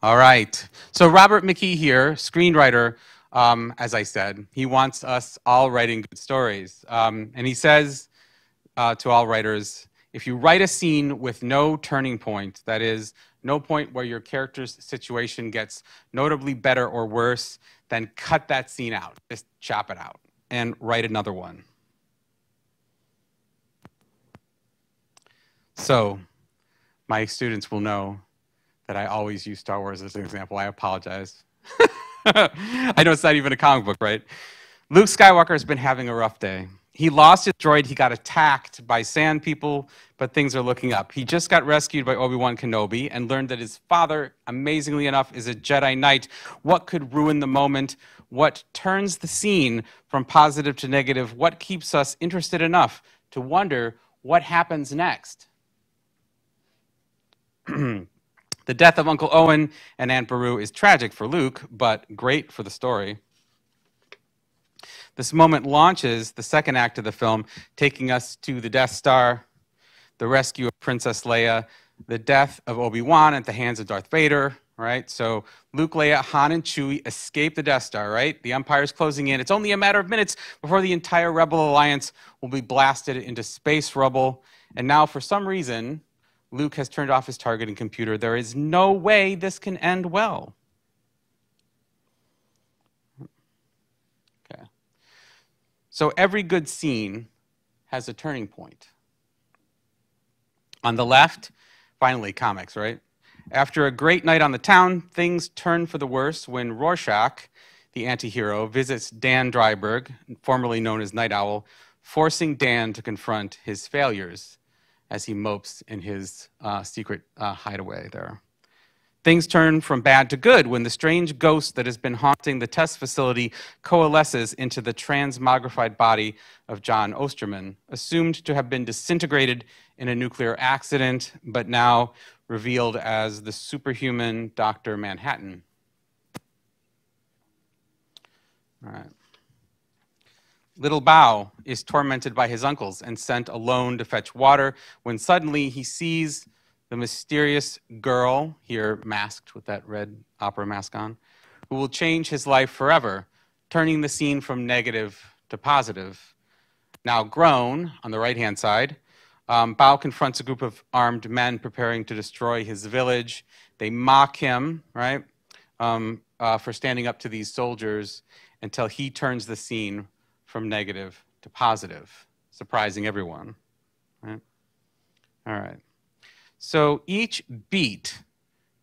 All right. So Robert McKee here, screenwriter, um, as I said, he wants us all writing good stories. Um, and he says uh, to all writers, if you write a scene with no turning point, that is, no point where your character's situation gets notably better or worse, then cut that scene out. Just chop it out and write another one. So, my students will know that I always use Star Wars as an example. I apologize. I know it's not even a comic book, right? Luke Skywalker has been having a rough day. He lost his droid, he got attacked by sand people, but things are looking up. He just got rescued by Obi Wan Kenobi and learned that his father, amazingly enough, is a Jedi Knight. What could ruin the moment? What turns the scene from positive to negative? What keeps us interested enough to wonder what happens next? The death of Uncle Owen and Aunt Beru is tragic for Luke, but great for the story. This moment launches the second act of the film, taking us to the Death Star, the rescue of Princess Leia, the death of Obi Wan at the hands of Darth Vader, right? So Luke, Leia, Han, and Chewie escape the Death Star, right? The Empire's closing in. It's only a matter of minutes before the entire Rebel Alliance will be blasted into space rubble. And now, for some reason, Luke has turned off his targeting computer. There is no way this can end well. Okay. So every good scene has a turning point. On the left, finally, comics, right? After a great night on the town, things turn for the worse when Rorschach, the anti hero, visits Dan Dreiberg, formerly known as Nite Owl, forcing Dan to confront his failures as he mopes in his uh, secret uh, hideaway there. Things turn from bad to good when the strange ghost that has been haunting the test facility coalesces into the transmogrified body of Jon Osterman, assumed to have been disintegrated in a nuclear accident, but now revealed as the superhuman Dr. Manhattan. All right. Little Bao is tormented by his uncles and sent alone to fetch water when suddenly he sees the mysterious girl, here masked with that red opera mask on, who will change his life forever, turning the scene from negative to positive. Now grown, on the right hand side, um, Bao confronts a group of armed men preparing to destroy his village. They mock him, right, um, uh, for standing up to these soldiers until he turns the scene from negative to positive, surprising everyone. Right? All right. So each beat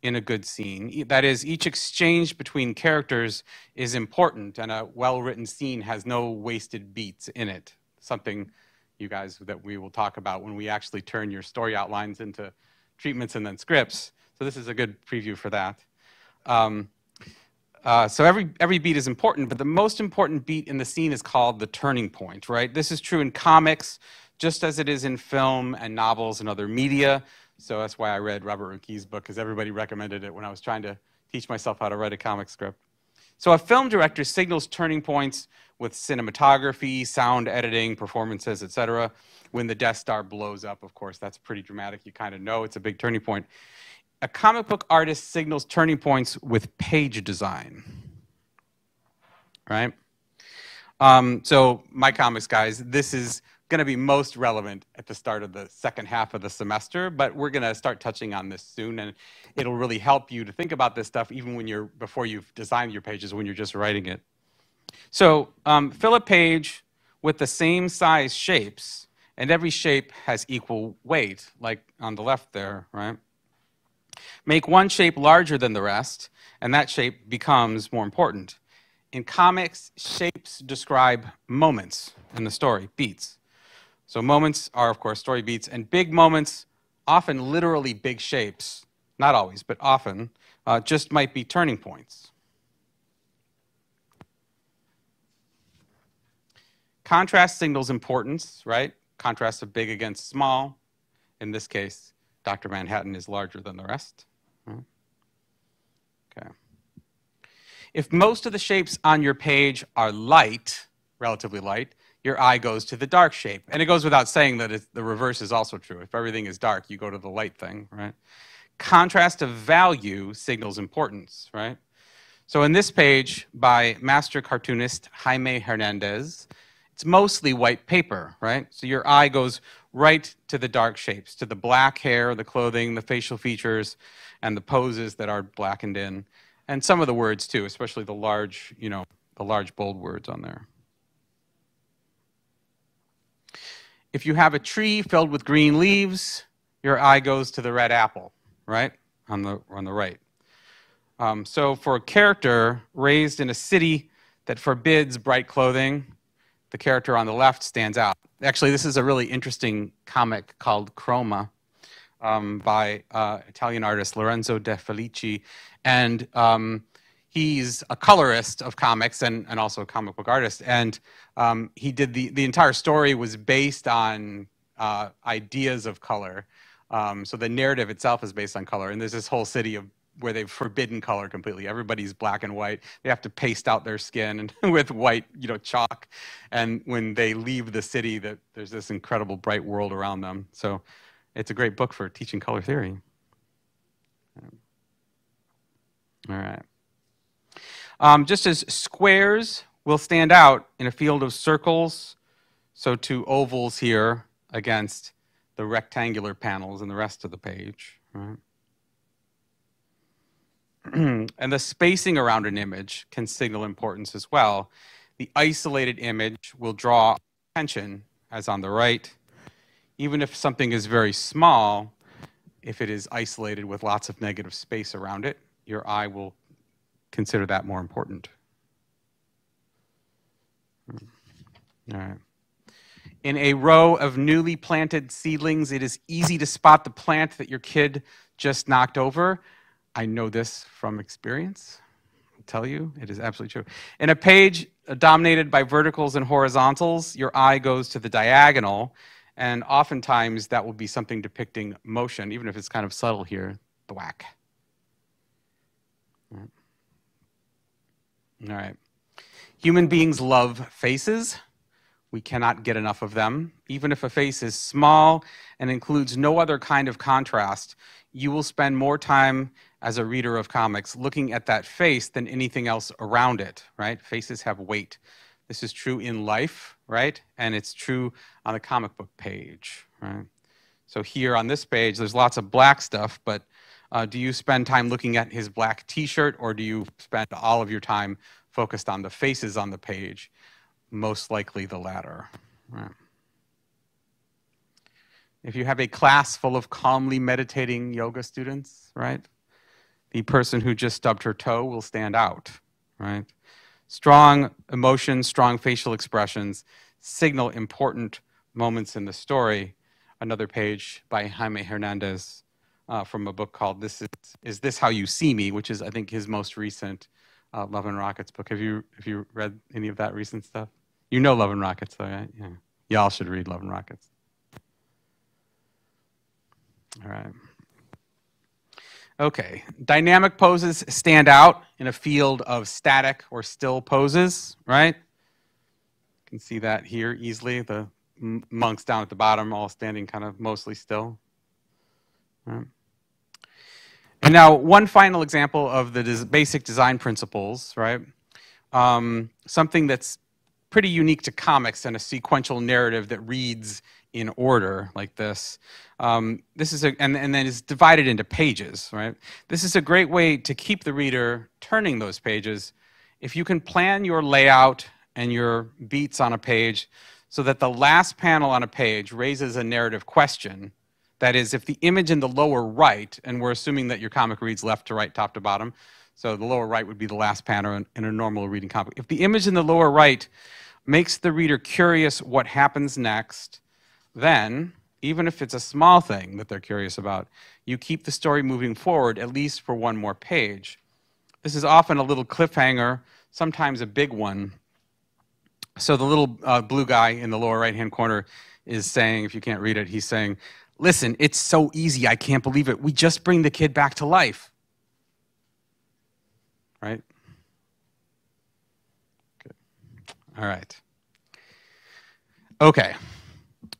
in a good scene, that is, each exchange between characters is important, and a well written scene has no wasted beats in it. Something you guys that we will talk about when we actually turn your story outlines into treatments and then scripts. So this is a good preview for that. Um, uh, so every, every beat is important, but the most important beat in the scene is called the turning point, right? This is true in comics, just as it is in film and novels and other media. So that's why I read Robert McKee's book, because everybody recommended it when I was trying to teach myself how to write a comic script. So a film director signals turning points with cinematography, sound editing, performances, etc. When the Death Star blows up, of course, that's pretty dramatic. You kind of know it's a big turning point a comic book artist signals turning points with page design. Right? Um, so, my comics guys, this is going to be most relevant at the start of the second half of the semester, but we're going to start touching on this soon, and it'll really help you to think about this stuff even when you're before you've designed your pages when you're just writing it. So, um, fill a page with the same size shapes, and every shape has equal weight, like on the left there, right? Make one shape larger than the rest, and that shape becomes more important. In comics, shapes describe moments in the story, beats. So moments are, of course, story beats, and big moments, often literally big shapes, not always, but often, uh, just might be turning points. Contrast signals importance, right? Contrast of big against small. In this case, Dr. Manhattan is larger than the rest. Hmm. Okay. If most of the shapes on your page are light, relatively light, your eye goes to the dark shape. And it goes without saying that the reverse is also true. If everything is dark, you go to the light thing, right? contrast of value signals importance, right? So in this page by master cartoonist Jaime Hernandez, it's mostly white paper, right? So your eye goes right to the dark shapes, to the black hair, the clothing, the facial features, and the poses that are blackened in, and some of the words too, especially the large, you know, the large bold words on there. If you have a tree filled with green leaves, your eye goes to the red apple, right? On the, on the right. Um, so for a character raised in a city that forbids bright clothing, the character on the left stands out. Actually, this is a really interesting comic called Chroma um, by uh, Italian artist Lorenzo De Felici. And um, he's a colorist of comics and, and also a comic book artist. And um, he did the, the entire story was based on uh, ideas of color. Um, so the narrative itself is based on color. And there's this whole city of where they've forbidden color completely. Everybody's black and white. They have to paste out their skin with white, you know, chalk. And when they leave the city, that there's this incredible bright world around them. So it's a great book for teaching color theory. All right. Um, just as squares will stand out in a field of circles, so two ovals here against the rectangular panels in the rest of the page. Right? and the spacing around an image can signal importance as well. The isolated image will draw attention, as on the right. Even if something is very small, if it is isolated with lots of negative space around it, your eye will consider that more important. Hmm. All right. In a row of newly planted seedlings, it is easy to spot the plant that your kid just knocked over. I know this from experience. I'll tell you, it is absolutely true. In a page dominated by verticals and horizontals, your eye goes to the diagonal, and oftentimes that will be something depicting motion, even if it's kind of subtle here, the whack. All right. Human beings love faces. We cannot get enough of them. Even if a face is small and includes no other kind of contrast, you will spend more time as a reader of comics looking at that face than anything else around it, right? Faces have weight. This is true in life, right? And it's true on the comic book page, right? So here on this page, there's lots of black stuff, but uh, do you spend time looking at his black t-shirt or do you spend all of your time focused on the faces on the page? Most likely the latter. Right. If you have a class full of calmly meditating yoga students, right? The person who just stubbed her toe will stand out, right? Strong emotions, strong facial expressions signal important moments in the story. Another page by Jaime Hernandez uh, from a book called "This Is Is This How You See Me," which is I think his most recent uh, Love and Rockets book. Have you have you read any of that recent stuff? You know Love and Rockets, though, right? Yeah, y'all should read Love and Rockets. All right. Okay, dynamic poses stand out in a field of static or still poses, right? You can see that here easily. The monks down at the bottom all standing kind of mostly still. Right. And now, one final example of the des basic design principles, right? Um, something that's pretty unique to comics and a sequential narrative that reads in order like this. Um, this is a, and, and then is divided into pages, right? This is a great way to keep the reader turning those pages. If you can plan your layout and your beats on a page so that the last panel on a page raises a narrative question, that is, if the image in the lower right, and we're assuming that your comic reads left to right, top to bottom, so the lower right would be the last panel in, in a normal reading comic. If the image in the lower right makes the reader curious what happens next, then, even if it's a small thing that they're curious about, you keep the story moving forward at least for one more page. This is often a little cliffhanger, sometimes a big one. So the little uh, blue guy in the lower right hand corner is saying, if you can't read it, he's saying, Listen, it's so easy. I can't believe it. We just bring the kid back to life. Right? Good. All right. Okay.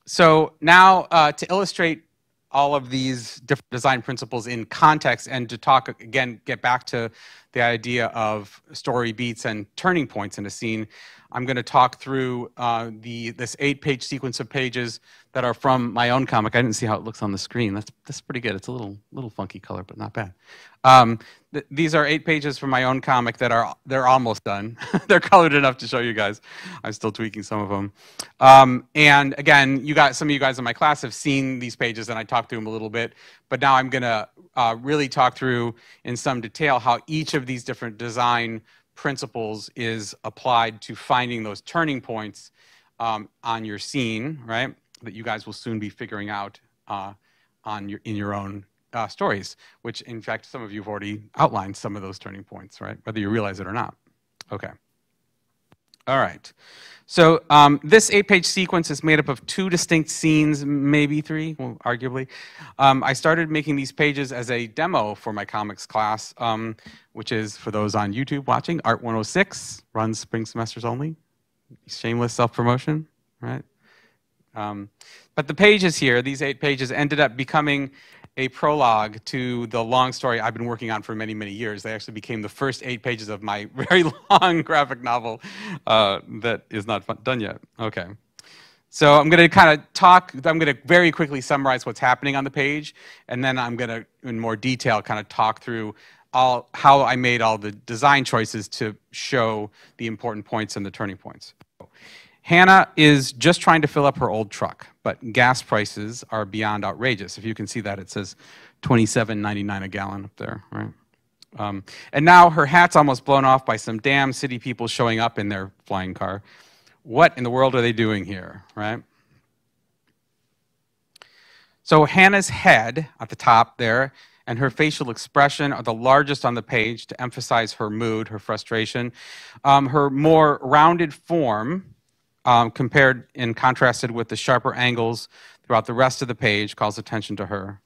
So now uh, to illustrate all of these different design principles in context and to talk again, get back to the idea of story beats and turning points in a scene. I'm going to talk through uh, the this eight-page sequence of pages that are from my own comic. I didn't see how it looks on the screen. That's that's pretty good. It's a little little funky color, but not bad. Um, th- these are eight pages from my own comic that are they're almost done. they're colored enough to show you guys. I'm still tweaking some of them. Um, and again, you got some of you guys in my class have seen these pages, and I talked through them a little bit. But now I'm going to uh, really talk through in some detail how each of these different design principles is applied to finding those turning points um, on your scene, right? That you guys will soon be figuring out uh, on your in your own uh, stories. Which, in fact, some of you have already outlined some of those turning points, right? Whether you realize it or not. Okay. All right. So um, this eight-page sequence is made up of two distinct scenes, maybe three, well, arguably. Um, I started making these pages as a demo for my comics class, um, which is, for those on YouTube watching, Art 106, runs spring semesters only. Shameless self-promotion, right? Um, but the pages here, these eight pages, ended up becoming a prologue to the long story I've been working on for many, many years. They actually became the first eight pages of my very long graphic novel uh, that is not fun- done yet. Okay. So I'm going to kind of talk, I'm going to very quickly summarize what's happening on the page, and then I'm going to, in more detail, kind of talk through all, how I made all the design choices to show the important points and the turning points. Hannah is just trying to fill up her old truck, but gas prices are beyond outrageous. If you can see that, it says 27.99 a gallon up there, right? Um, and now her hat's almost blown off by some damn city people showing up in their flying car. What in the world are they doing here, right? So Hannah's head at the top there and her facial expression are the largest on the page to emphasize her mood, her frustration. Um, her more rounded form um, compared and contrasted with the sharper angles throughout the rest of the page calls attention to her.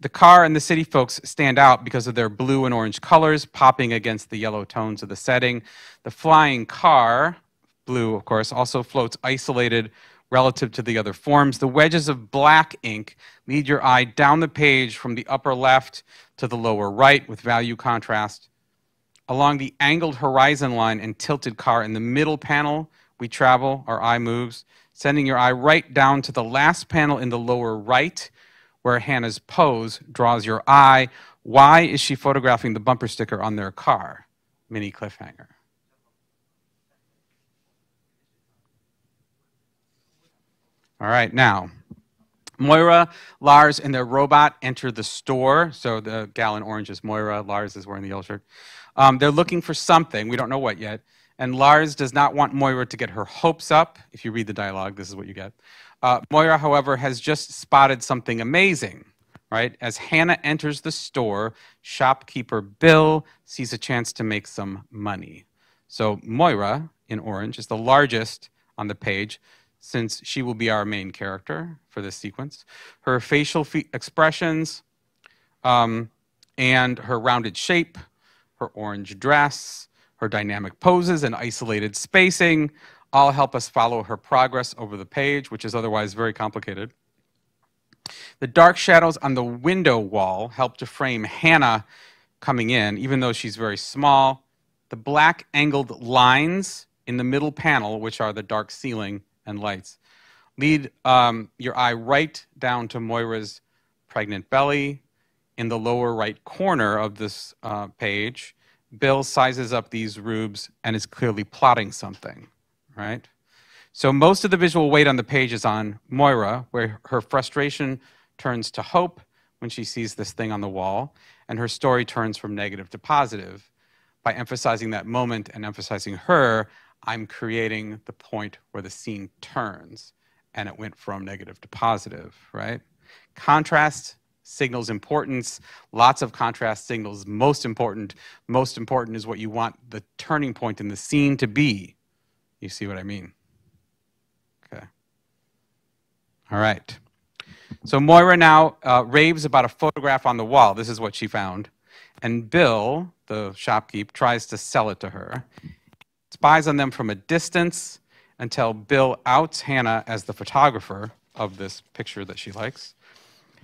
The car and the city folks stand out because of their blue and orange colors popping against the yellow tones of the setting. The flying car, blue of course, also floats isolated relative to the other forms. The wedges of black ink lead your eye down the page from the upper left to the lower right with value contrast. Along the angled horizon line and tilted car in the middle panel, we travel, our eye moves, sending your eye right down to the last panel in the lower right, where Hannah's pose draws your eye. Why is she photographing the bumper sticker on their car? Mini cliffhanger. All right, now, Moira, Lars, and their robot enter the store. So the gal in orange is Moira, Lars is wearing the yellow shirt. Um, they're looking for something, we don't know what yet. And Lars does not want Moira to get her hopes up. If you read the dialogue, this is what you get. Uh, Moira, however, has just spotted something amazing, right? As Hannah enters the store, shopkeeper Bill sees a chance to make some money. So Moira, in orange, is the largest on the page since she will be our main character for this sequence. Her facial fe- expressions um, and her rounded shape, her orange dress, her dynamic poses and isolated spacing all help us follow her progress over the page, which is otherwise very complicated. The dark shadows on the window wall help to frame Hannah coming in, even though she's very small. The black angled lines in the middle panel, which are the dark ceiling and lights, lead um, your eye right down to Moira's pregnant belly. In the lower right corner of this uh, page, Bill sizes up these rubes and is clearly plotting something, right? So most of the visual weight on the page is on Moira, where her frustration turns to hope when she sees this thing on the wall, and her story turns from negative to positive. By emphasizing that moment and emphasizing her, I'm creating the point where the scene turns and it went from negative to positive, right? Contrast signals importance, lots of contrast signals. Most important, most important is what you want the turning point in the scene to be. You see what I mean? Okay. All right. So Moira now uh, raves about a photograph on the wall. This is what she found. And Bill, the shopkeep, tries to sell it to her. Spies on them from a distance until Bill outs Hannah as the photographer of this picture that she likes.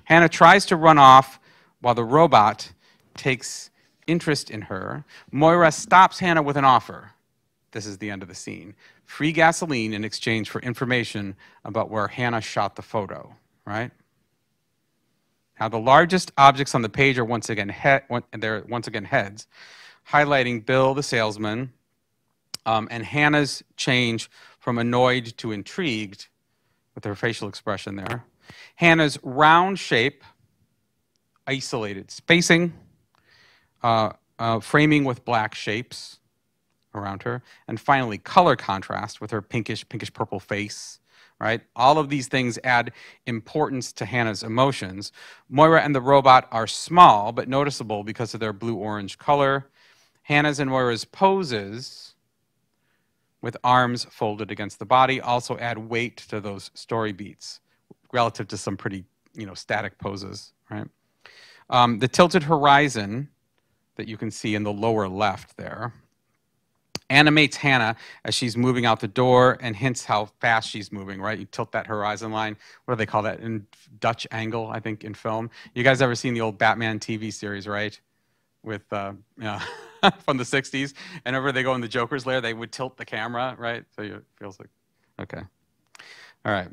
Hannah tries to run off while the robot takes interest in her. Moira stops Hannah with an offer. This is the end of the scene. Free gasoline in exchange for information about where Hannah shot the photo, right? Now, the largest objects on the page are once again, he- they're once again heads, highlighting Bill the salesman um, and Hannah's change from annoyed to intrigued with her facial expression there. Hannah's round shape, isolated spacing, uh, uh, framing with black shapes around her, and finally color contrast with her pinkish, pinkish purple face right? All of these things add importance to Hannah's emotions. Moira and the robot are small but noticeable because of their blue orange color. Hannah's and Moira's poses with arms folded against the body also add weight to those story beats relative to some pretty you know static poses right um, the tilted horizon that you can see in the lower left there animates Hannah as she's moving out the door and hints how fast she's moving, right? You tilt that horizon line. What do they call that? In Dutch angle, I think, in film. You guys ever seen the old Batman TV series, right? With, uh, yeah, from the 60s. And whenever they go in the Joker's lair, they would tilt the camera, right? So it feels like, okay. All right.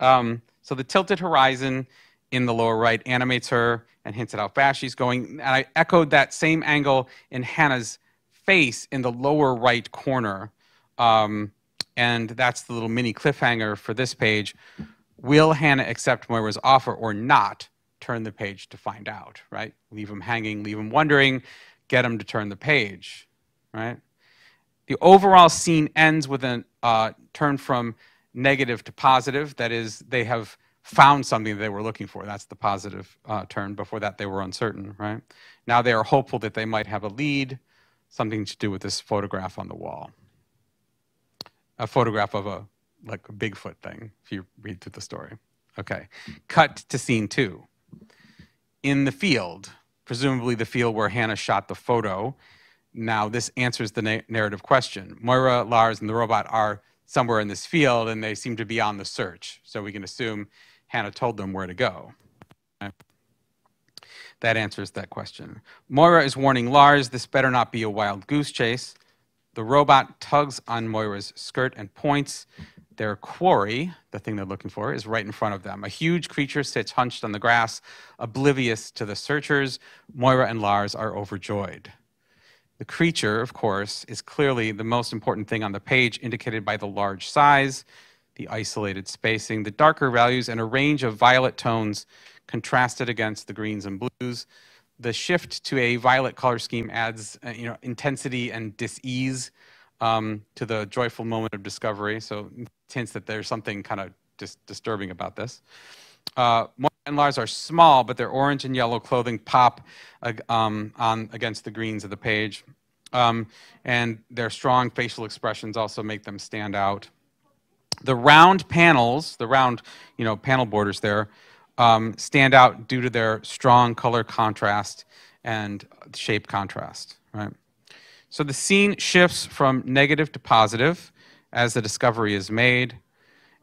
Um, so the tilted horizon in the lower right animates her and hints at how fast she's going. And I echoed that same angle in Hannah's face in the lower right corner. Um, and that's the little mini cliffhanger for this page. Will Hannah accept Moira's offer or not? Turn the page to find out, right? Leave them hanging, leave them wondering, get them to turn the page, right? The overall scene ends with a uh, turn from negative to positive. That is, they have found something they were looking for. That's the positive uh, turn. Before that, they were uncertain, right? Now they are hopeful that they might have a lead something to do with this photograph on the wall. A photograph of a like a Bigfoot thing, if you read through the story. Okay. Cut to scene two. In the field, presumably the field where Hannah shot the photo. Now, this answers the na- narrative question. Moira, Lars, and the robot are somewhere in this field, and they seem to be on the search. So we can assume Hannah told them where to go. That answers that question. Moira is warning Lars this better not be a wild goose chase. The robot tugs on Moira's skirt and points. Their quarry, the thing they're looking for, is right in front of them. A huge creature sits hunched on the grass, oblivious to the searchers. Moira and Lars are overjoyed. The creature, of course, is clearly the most important thing on the page, indicated by the large size, the isolated spacing, the darker values, and a range of violet tones contrasted against the greens and blues. The shift to a violet color scheme adds uh, you know, intensity and dis-ease um, to the joyful moment of discovery. So hints that there's something kind of dis- disturbing about this. Uh, and Lars are small, but their orange and yellow clothing pop um, on against the greens of the page. Um, and their strong facial expressions also make them stand out. The round panels, the round, you know, panel borders there, um, stand out due to their strong color contrast and shape contrast, right? So the scene shifts from negative to positive as the discovery is made,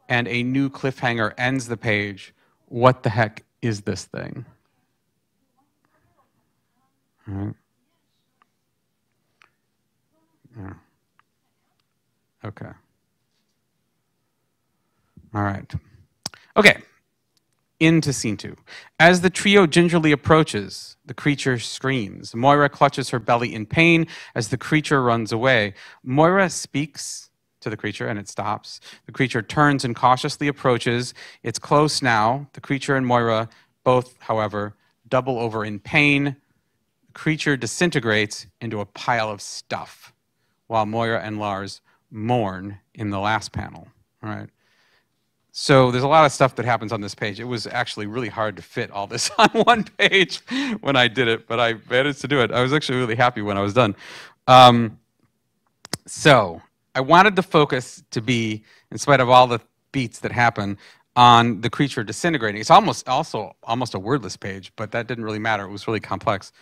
and a new cliffhanger ends the page. What the heck is this thing? Right. Yeah. Okay. All right. Okay into scene two. As the trio gingerly approaches, the creature screams. Moira clutches her belly in pain as the creature runs away. Moira speaks to the creature and it stops. The creature turns and cautiously approaches. It's close now. The creature and Moira both, however, double over in pain. The creature disintegrates into a pile of stuff while Moira and Lars mourn in the last panel. All right. So there's a lot of stuff that happens on this page. It was actually really hard to fit all this on one page when I did it, but I managed to do it. I was actually really happy when I was done. Um, so I wanted the focus to be, in spite of all the beats that happen, on the creature disintegrating. It's almost also almost a wordless page, but that didn't really matter. It was really complex.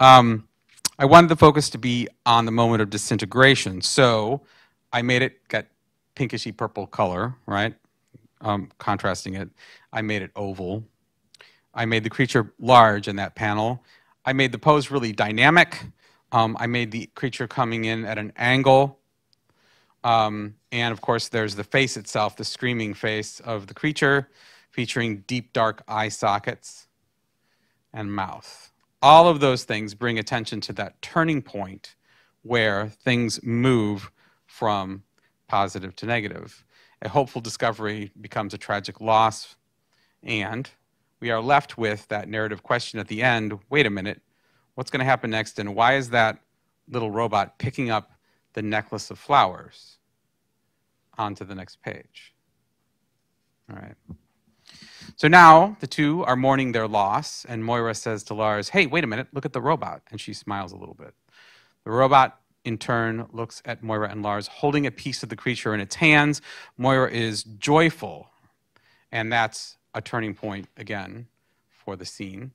Um, I wanted the focus to be on the moment of disintegration. So I made it get pinkishy purple color, right? um, contrasting it, I made it oval. I made the creature large in that panel. I made the pose really dynamic. Um, I made the creature coming in at an angle. Um, and of course, there's the face itself, the screaming face of the creature, featuring deep dark eye sockets and mouth. All of those things bring attention to that turning point where things move from positive to negative. A hopeful discovery becomes a tragic loss, and we are left with that narrative question at the end wait a minute, what's going to happen next, and why is that little robot picking up the necklace of flowers onto the next page? All right. So now the two are mourning their loss, and Moira says to Lars, Hey, wait a minute, look at the robot. And she smiles a little bit. The robot, in turn, looks at Moira and Lars, holding a piece of the creature in its hands. Moira is joyful, and that's a turning point again for the scene.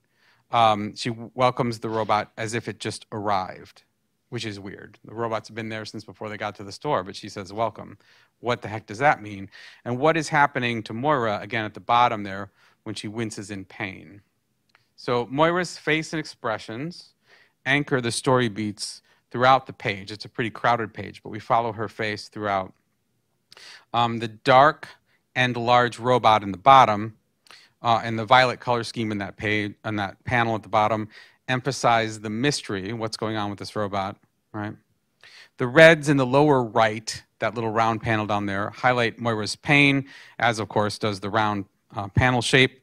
Um, she welcomes the robot as if it just arrived, which is weird. The robot's been there since before they got to the store, but she says, Welcome. What the heck does that mean? And what is happening to Moira, again at the bottom there, when she winces in pain? So Moira's face and expressions anchor the story beats throughout the page. It's a pretty crowded page, but we follow her face throughout. Um, the dark and large robot in the bottom uh, and the violet color scheme in that page on that panel at the bottom emphasize the mystery, what's going on with this robot, right? The reds in the lower right, that little round panel down there, highlight Moira's pain, as of course does the round uh, panel shape.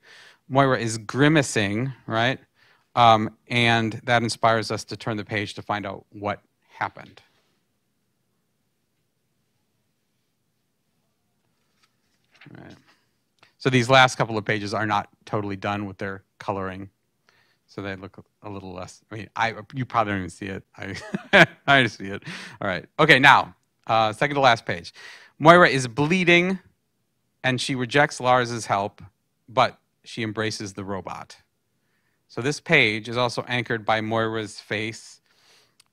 Moira is grimacing, right? Um, and that inspires us to turn the page to find out what happened. Right. So these last couple of pages are not totally done with their coloring. So they look a little less. I mean, I you probably don't even see it. I I see it. All right. Okay. Now, uh, second to last page. Moira is bleeding, and she rejects Lars's help, but she embraces the robot. So this page is also anchored by Moira's face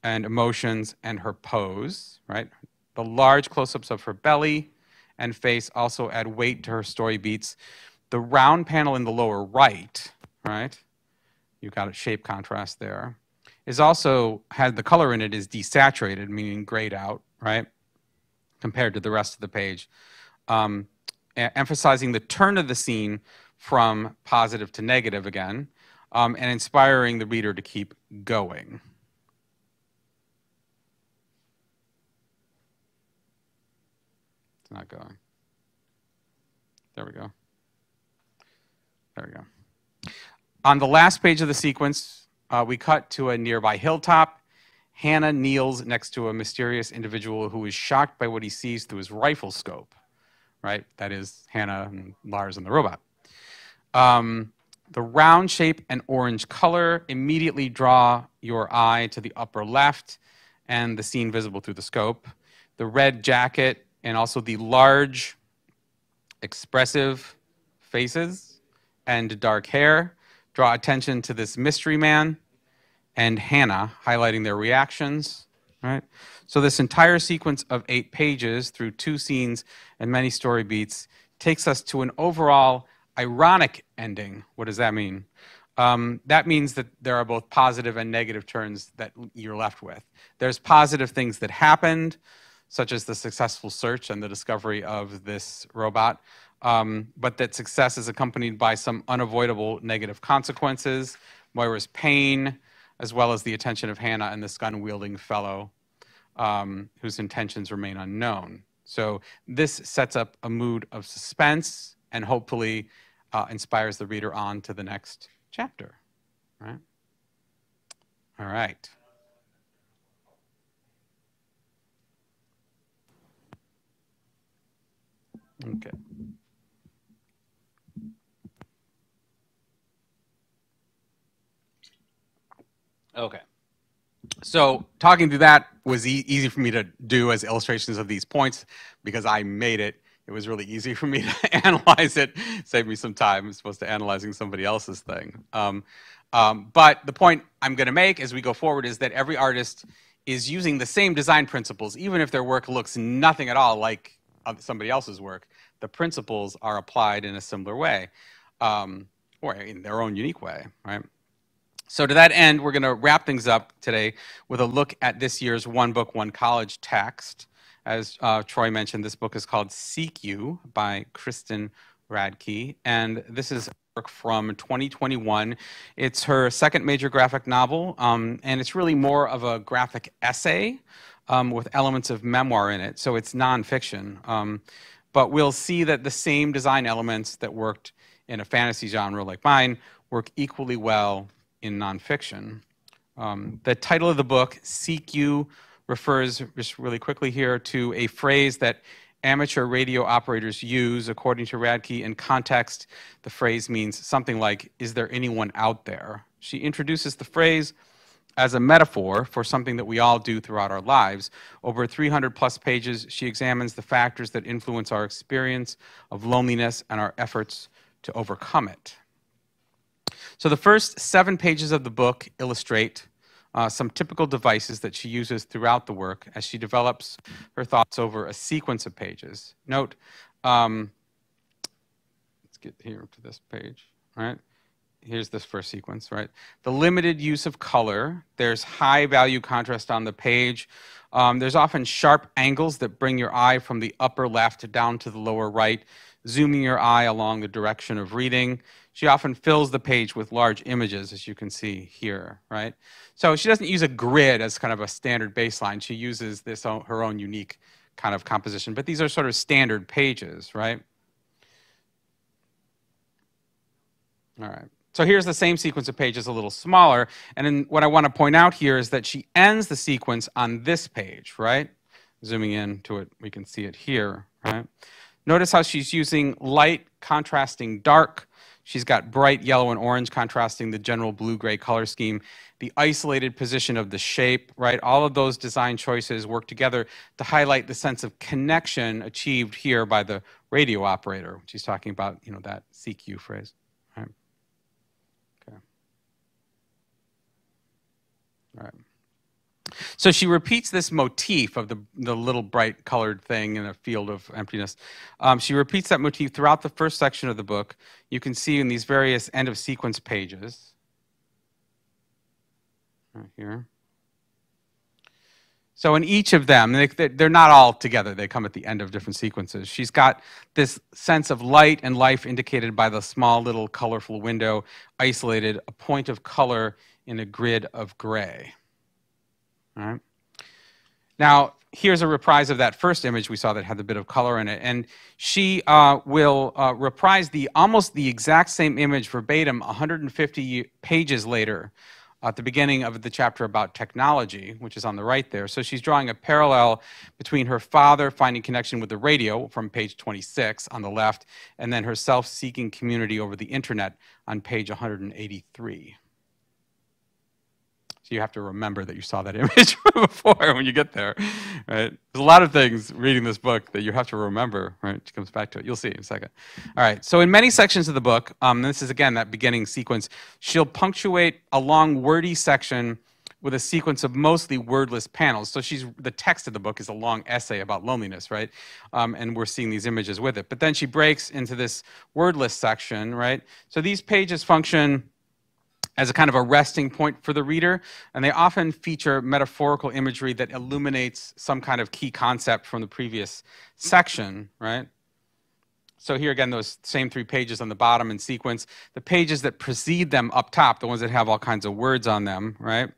and emotions and her pose. Right. The large close-ups of her belly and face also add weight to her story beats. The round panel in the lower right, right? You've got a shape contrast there. Is also had the color in it is desaturated, meaning grayed out, right? Compared to the rest of the page, um, emphasizing the turn of the scene from positive to negative again, um, and inspiring the reader to keep going. It's not going. There we go. There we go. On the last page of the sequence, uh, we cut to a nearby hilltop. Hannah kneels next to a mysterious individual who is shocked by what he sees through his rifle scope, right? That is Hannah and Lars and the robot. Um, the round shape and orange color immediately draw your eye to the upper left and the scene visible through the scope. The red jacket and also the large, expressive faces and dark hair draw attention to this mystery man and Hannah, highlighting their reactions. Right? So, this entire sequence of eight pages through two scenes and many story beats takes us to an overall ironic ending. What does that mean? Um, that means that there are both positive and negative turns that you're left with. There's positive things that happened, such as the successful search and the discovery of this robot, um, but that success is accompanied by some unavoidable negative consequences, Moira's pain, as well as the attention of Hannah and this gun wielding fellow um, whose intentions remain unknown. So this sets up a mood of suspense and hopefully uh, inspires the reader on to the next chapter. Right? All right. Okay. Okay. So talking through that was e easy for me to do as illustrations of these points because I made it. It was really easy for me to analyze it, save me some time as opposed to analyzing somebody else's thing. Um, um, but the point I'm going to make as we go forward is that every artist is using the same design principles, even if their work looks nothing at all like somebody else's work the principles are applied in a similar way. Um, or in their own unique way, right? So to that end, we're going to wrap things up today with a look at this year's One Book, One College text. As uh, Troy mentioned, this book is called Seek You by Kristen Radtke, and this is a work from 2021. It's her second major graphic novel, um, and it's really more of a graphic essay um, with elements of memoir in it, so it's nonfiction. Um, but we'll see that the same design elements that worked in a fantasy genre like mine work equally well in nonfiction. Um, the title of the book, Seek You, refers, just really quickly here, to a phrase that amateur radio operators use, according to Radtke. In context, the phrase means something like, Is there anyone out there? She introduces the phrase as a metaphor for something that we all do throughout our lives. Over 300 plus pages, she examines the factors that influence our experience of loneliness and our efforts to overcome it. So the first seven pages of the book illustrate uh, some typical devices that she uses throughout the work as she develops her thoughts over a sequence of pages. Note, um, let's get here to this page, right? Here's this first sequence, right? The limited use of color. There's high value contrast on the page. Um, there's often sharp angles that bring your eye from the upper left down to the lower right, zooming your eye along the direction of reading. She often fills the page with large images, as you can see here, right? So she doesn't use a grid as kind of a standard baseline. She uses this own, her own unique kind of composition. But these are sort of standard pages, right? All right. So here's the same sequence of pages, a little smaller. And then what I want to point out here is that she ends the sequence on this page, right? Zooming in to it, we can see it here, right? Notice how she's using light contrasting dark, She's got bright yellow and orange contrasting the general blue-gray color scheme. The isolated position of the shape, right? All of those design choices work together to highlight the sense of connection achieved here by the radio operator. She's talking about, you know, that CQ phrase. Right? Okay. All right. So she repeats this motif of the, the little bright colored thing in a field of emptiness. Um, she repeats that motif throughout the first section of the book. You can see in these various end of sequence pages. Right here. So in each of them, they, they're not all together. They come at the end of different sequences. She's got this sense of light and life indicated by the small little colorful window, isolated, a point of color in a grid of gray. All right. Now, here's a reprise of that first image we saw that had a bit of color in it. And she uh, will uh, reprise the almost the exact same image verbatim 150 pages later at the beginning of the chapter about technology, which is on the right there. So she's drawing a parallel between her father finding connection with the radio from page 26 on the left, and then her self seeking community over the internet on page 183 you have to remember that you saw that image before when you get there, right? There's a lot of things reading this book that you have to remember, right? She comes back to it. You'll see in a second. All right. So in many sections of the book, um, this is again that beginning sequence. She'll punctuate a long wordy section with a sequence of mostly wordless panels. So she's the text of the book is a long essay about loneliness, right? Um, and we're seeing these images with it. But then she breaks into this wordless section, right? So these pages function as a kind of a resting point for the reader, and they often feature metaphorical imagery that illuminates some kind of key concept from the previous section, right? So here again, those same three pages on the bottom in sequence. The pages that precede them up top, the ones that have all kinds of words on them, right?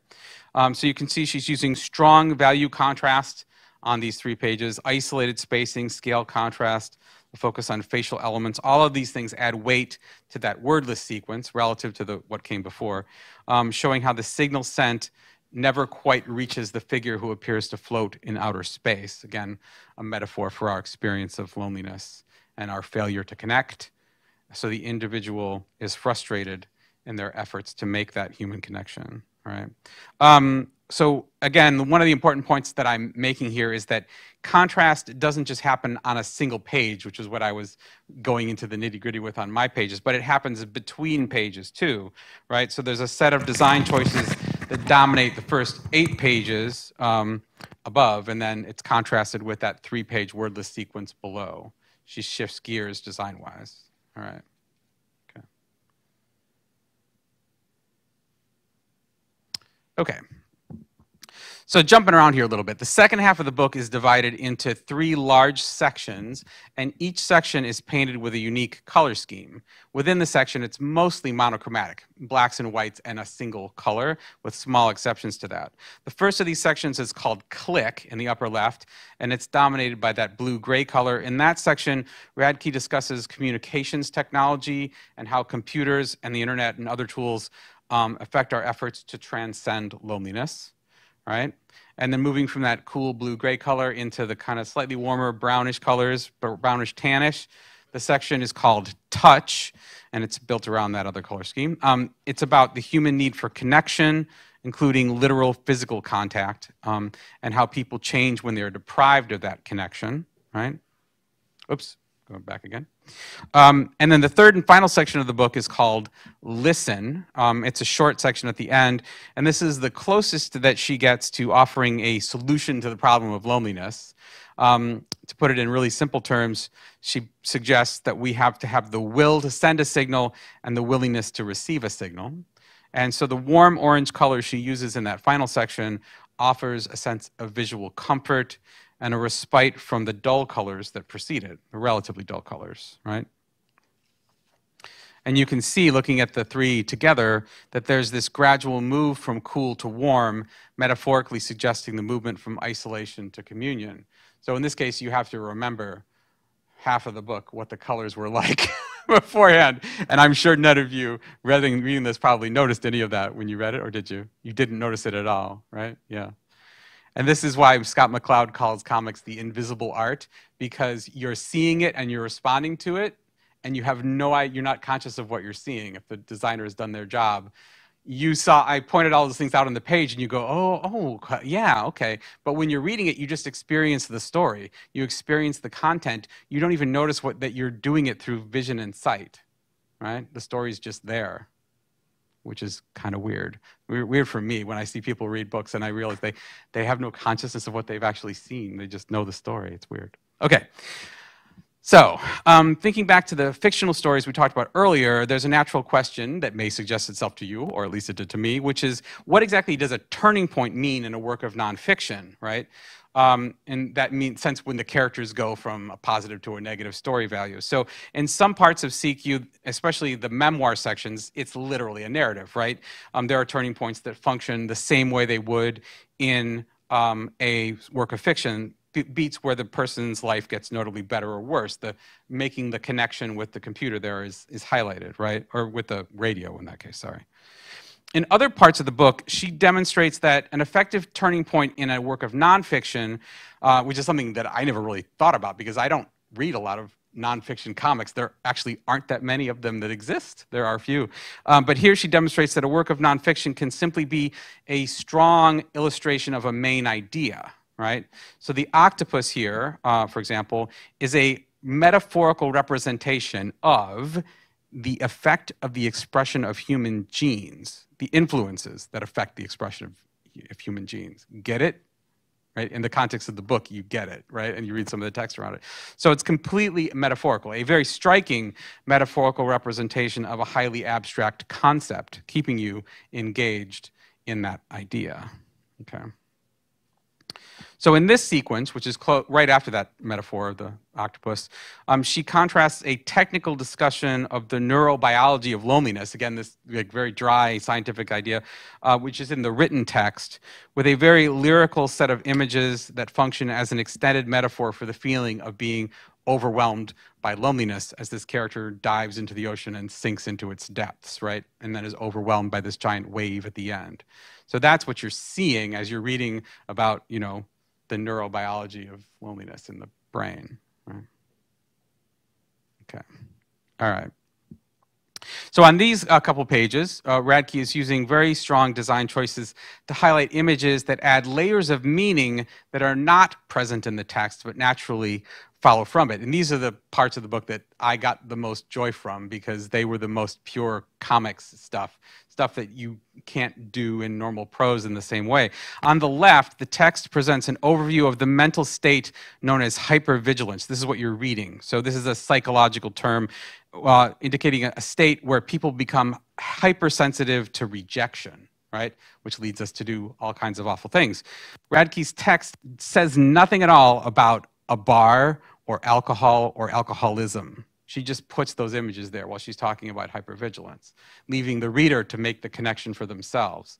Um, so you can see she's using strong value contrast on these three pages, isolated spacing, scale contrast, focus on facial elements. All of these things add weight to that wordless sequence relative to the, what came before, um, showing how the signal sent never quite reaches the figure who appears to float in outer space. Again, a metaphor for our experience of loneliness and our failure to connect. So the individual is frustrated in their efforts to make that human connection. Right. Um, so again, one of the important points that I'm making here is that contrast doesn't just happen on a single page, which is what I was going into the nitty gritty with on my pages, but it happens between pages too, right? So there's a set of design choices that dominate the first eight pages um, above, and then it's contrasted with that three page wordless sequence below. She shifts gears design wise. All right. Okay. Okay. So, jumping around here a little bit, the second half of the book is divided into three large sections, and each section is painted with a unique color scheme. Within the section, it's mostly monochromatic, blacks and whites, and a single color, with small exceptions to that. The first of these sections is called Click in the upper left, and it's dominated by that blue gray color. In that section, Radtke discusses communications technology and how computers and the internet and other tools um, affect our efforts to transcend loneliness right? And then moving from that cool blue-gray color into the kind of slightly warmer brownish colors, brownish tannish. The section is called Touch, and it's built around that other color scheme. Um, it's about the human need for connection, including literal physical contact, um, and how people change when they're deprived of that connection, right? Oops, going back again. Um, and then the third and final section of the book is called Listen. Um, it's a short section at the end, and this is the closest that she gets to offering a solution to the problem of loneliness. Um, to put it in really simple terms, she suggests that we have to have the will to send a signal and the willingness to receive a signal. And so the warm orange color she uses in that final section offers a sense of visual comfort and a respite from the dull colors that precede it, the relatively dull colors, right? And you can see, looking at the three together, that there's this gradual move from cool to warm, metaphorically suggesting the movement from isolation to communion. So in this case, you have to remember half of the book, what the colors were like beforehand. And I'm sure none of you, reading, reading this, probably noticed any of that when you read it, or did you? You didn't notice it at all, right? Yeah. And this is why Scott McCloud calls comics the invisible art, because you're seeing it and you're responding to it, and you have no you're not conscious of what you're seeing if the designer has done their job. You saw, I pointed all those things out on the page, and you go, oh, oh, yeah, okay. But when you're reading it, you just experience the story. You experience the content. You don't even notice what, that you're doing it through vision and sight, right? The story's just there which is kind of weird. Weird for me when I see people read books and I realize they, they have no consciousness of what they've actually seen. They just know the story. It's weird. Okay. So, um, thinking back to the fictional stories we talked about earlier, there's a natural question that may suggest itself to you, or at least it did to me, which is what exactly does a turning point mean in a work of nonfiction, right? Um, and that means sense when the characters go from a positive to a negative story value. So in some parts of Seek You, especially the memoir sections, it's literally a narrative, right? Um, there are turning points that function the same way they would in um, a work of fiction beats where the person's life gets notably better or worse. The making the connection with the computer there is, is highlighted, right? Or with the radio in that case, sorry. In other parts of the book, she demonstrates that an effective turning point in a work of nonfiction, uh, which is something that I never really thought about because I don't read a lot of nonfiction comics. There actually aren't that many of them that exist. There are a few. Um, but here she demonstrates that a work of nonfiction can simply be a strong illustration of a main idea, right? So the octopus here, uh, for example, is a metaphorical representation of the effect of the expression of human genes the influences that affect the expression of, of human genes. Get it? Right? In the context of the book, you get it, right? And you read some of the text around it. So it's completely metaphorical, a very striking metaphorical representation of a highly abstract concept, keeping you engaged in that idea. Okay. So in this sequence, which is right after that metaphor of the octopus, um, she contrasts a technical discussion of the neurobiology of loneliness, again, this like, very dry scientific idea, uh, which is in the written text, with a very lyrical set of images that function as an extended metaphor for the feeling of being overwhelmed by loneliness as this character dives into the ocean and sinks into its depths, right? And then is overwhelmed by this giant wave at the end. So that's what you're seeing as you're reading about, you know, the neurobiology of loneliness in the brain. Right? Okay. All right. So on these uh, couple pages, uh, Radtke is using very strong design choices to highlight images that add layers of meaning that are not present in the text, but naturally follow from it. And these are the parts of the book that I got the most joy from because they were the most pure comics stuff, stuff that you can't do in normal prose in the same way. On the left, the text presents an overview of the mental state known as hypervigilance. This is what you're reading. So this is a psychological term uh, indicating a state where people become hypersensitive to rejection right? Which leads us to do all kinds of awful things. Radtke's text says nothing at all about a bar or alcohol or alcoholism. She just puts those images there while she's talking about hypervigilance, leaving the reader to make the connection for themselves.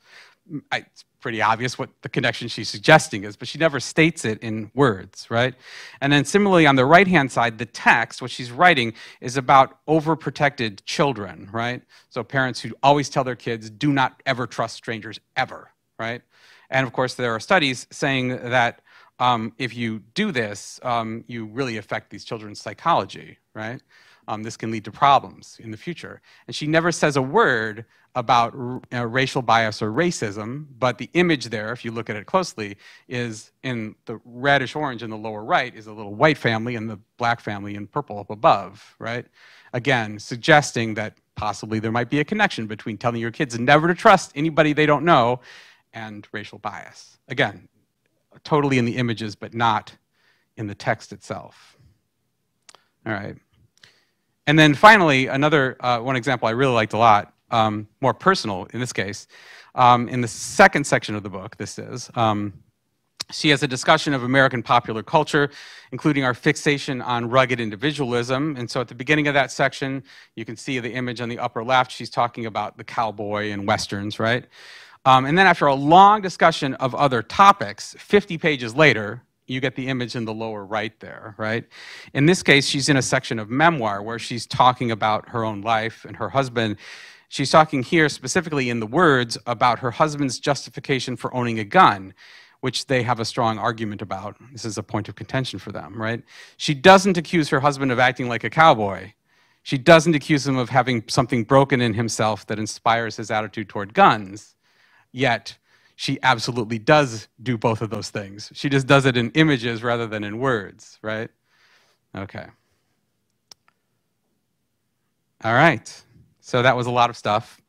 I, it's pretty obvious what the connection she's suggesting is, but she never states it in words, right? And then similarly, on the right hand side, the text, what she's writing, is about overprotected children, right? So parents who always tell their kids, do not ever trust strangers, ever, right? And of course, there are studies saying that um, if you do this, um, you really affect these children's psychology, right? Um, this can lead to problems in the future. And she never says a word about uh, racial bias or racism, but the image there, if you look at it closely, is in the reddish orange in the lower right is a little white family and the black family in purple up above, right? Again, suggesting that possibly there might be a connection between telling your kids never to trust anybody they don't know and racial bias. Again, totally in the images, but not in the text itself. All right. And then finally, another uh, one example I really liked a lot, um, more personal in this case. Um, in the second section of the book, this is, um, she has a discussion of American popular culture, including our fixation on rugged individualism. And so at the beginning of that section, you can see the image on the upper left. She's talking about the cowboy and westerns, right? Um, and then after a long discussion of other topics, 50 pages later, you get the image in the lower right there, right? In this case, she's in a section of memoir where she's talking about her own life and her husband. She's talking here specifically in the words about her husband's justification for owning a gun, which they have a strong argument about. This is a point of contention for them, right? She doesn't accuse her husband of acting like a cowboy. She doesn't accuse him of having something broken in himself that inspires his attitude toward guns. Yet, she absolutely does do both of those things. She just does it in images rather than in words, right? Okay. All right. So that was a lot of stuff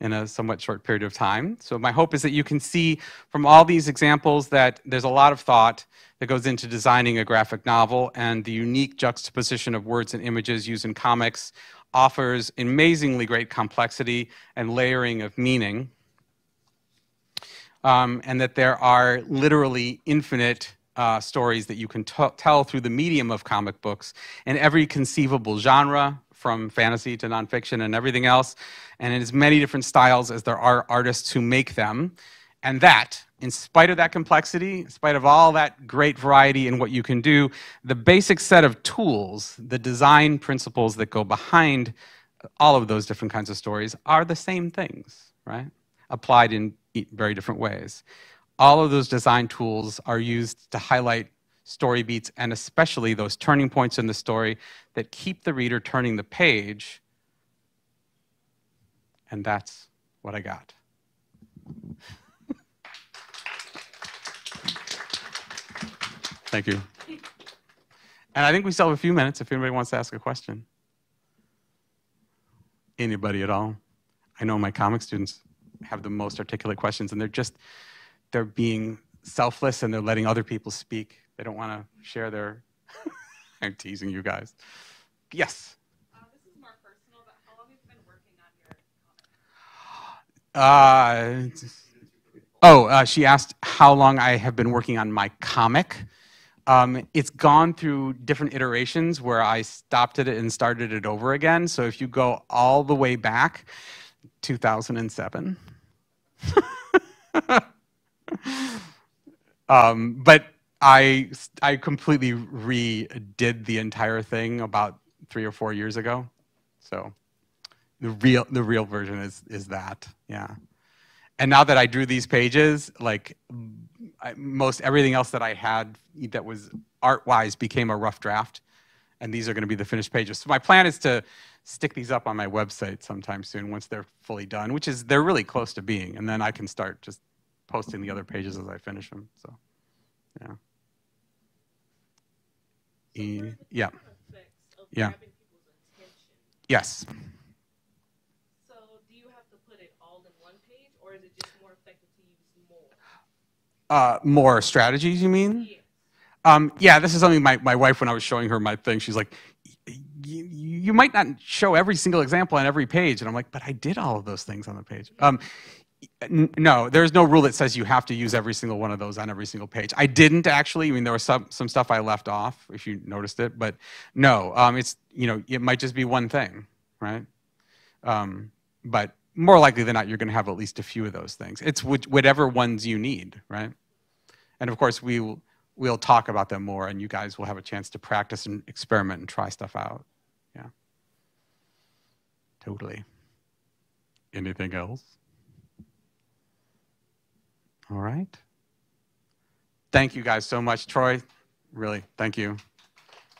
in a somewhat short period of time. So my hope is that you can see from all these examples that there's a lot of thought that goes into designing a graphic novel and the unique juxtaposition of words and images used in comics offers amazingly great complexity and layering of meaning um, and that there are literally infinite uh, stories that you can tell through the medium of comic books in every conceivable genre, from fantasy to nonfiction and everything else, and in as many different styles as there are artists who make them. And that, in spite of that complexity, in spite of all that great variety in what you can do, the basic set of tools, the design principles that go behind all of those different kinds of stories are the same things, right? Applied in very different ways. All of those design tools are used to highlight story beats and especially those turning points in the story that keep the reader turning the page. And that's what I got. Thank you. And I think we still have a few minutes if anybody wants to ask a question. Anybody at all? I know my comic students have the most articulate questions and they're just they're being selfless and they're letting other people speak. They don't want to share their i'm teasing you guys. Yes. Uh, this is more personal but how long have you been working on your comic uh, oh uh, she asked how long i have been working on my comic. Um, it's gone through different iterations where I stopped it and started it over again. So if you go all the way back, 2007, um, but I I completely redid the entire thing about three or four years ago. So the real the real version is is that yeah. And now that I drew these pages, like I, most everything else that I had that was art wise became a rough draft, and these are going to be the finished pages. So my plan is to stick these up on my website sometime soon once they're fully done, which is they're really close to being, and then I can start just posting the other pages as I finish them. So, yeah. E, yeah. Yeah. Yes. So, do you have to put it all in one page, or is it just more effective to use more? Uh, more strategies, you mean? Yeah. Um, yeah, this is something my, my wife, when I was showing her my thing, she's like, you, might not show every single example on every page. And I'm like, but I did all of those things on the page. Um, No, there's no rule that says you have to use every single one of those on every single page. I didn't actually. I mean, there was some some stuff I left off if you noticed it, but no, um, it's you know it might just be one thing, right? Um, but more likely than not, you're going to have at least a few of those things. It's whatever ones you need, right? And of course, we will we'll talk about them more, and you guys will have a chance to practice and experiment and try stuff out. Yeah, totally. Anything else? All right. Thank you guys so much, Troy. Really, thank you.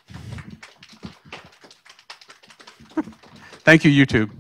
thank you, YouTube.